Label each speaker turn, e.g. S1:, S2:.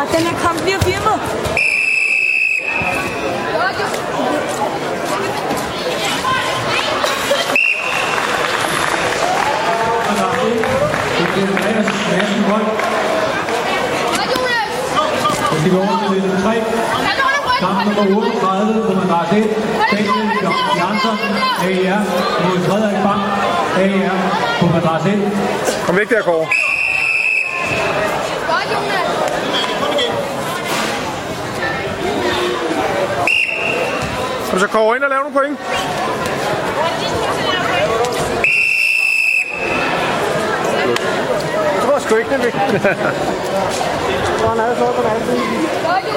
S1: Og den her kamp bliver filmet.
S2: Det vi over til linje 3. Kamp nummer 38 på madras 1. Daniel Jansson, AER mod Frederik Bang, AER på madras 1.
S3: Kom væk der, Kåre. Skal du så Kåre ind og lave nogle point? Jeg tror sgu ikke, det er vigtigt.
S4: Han havde så på den anden side.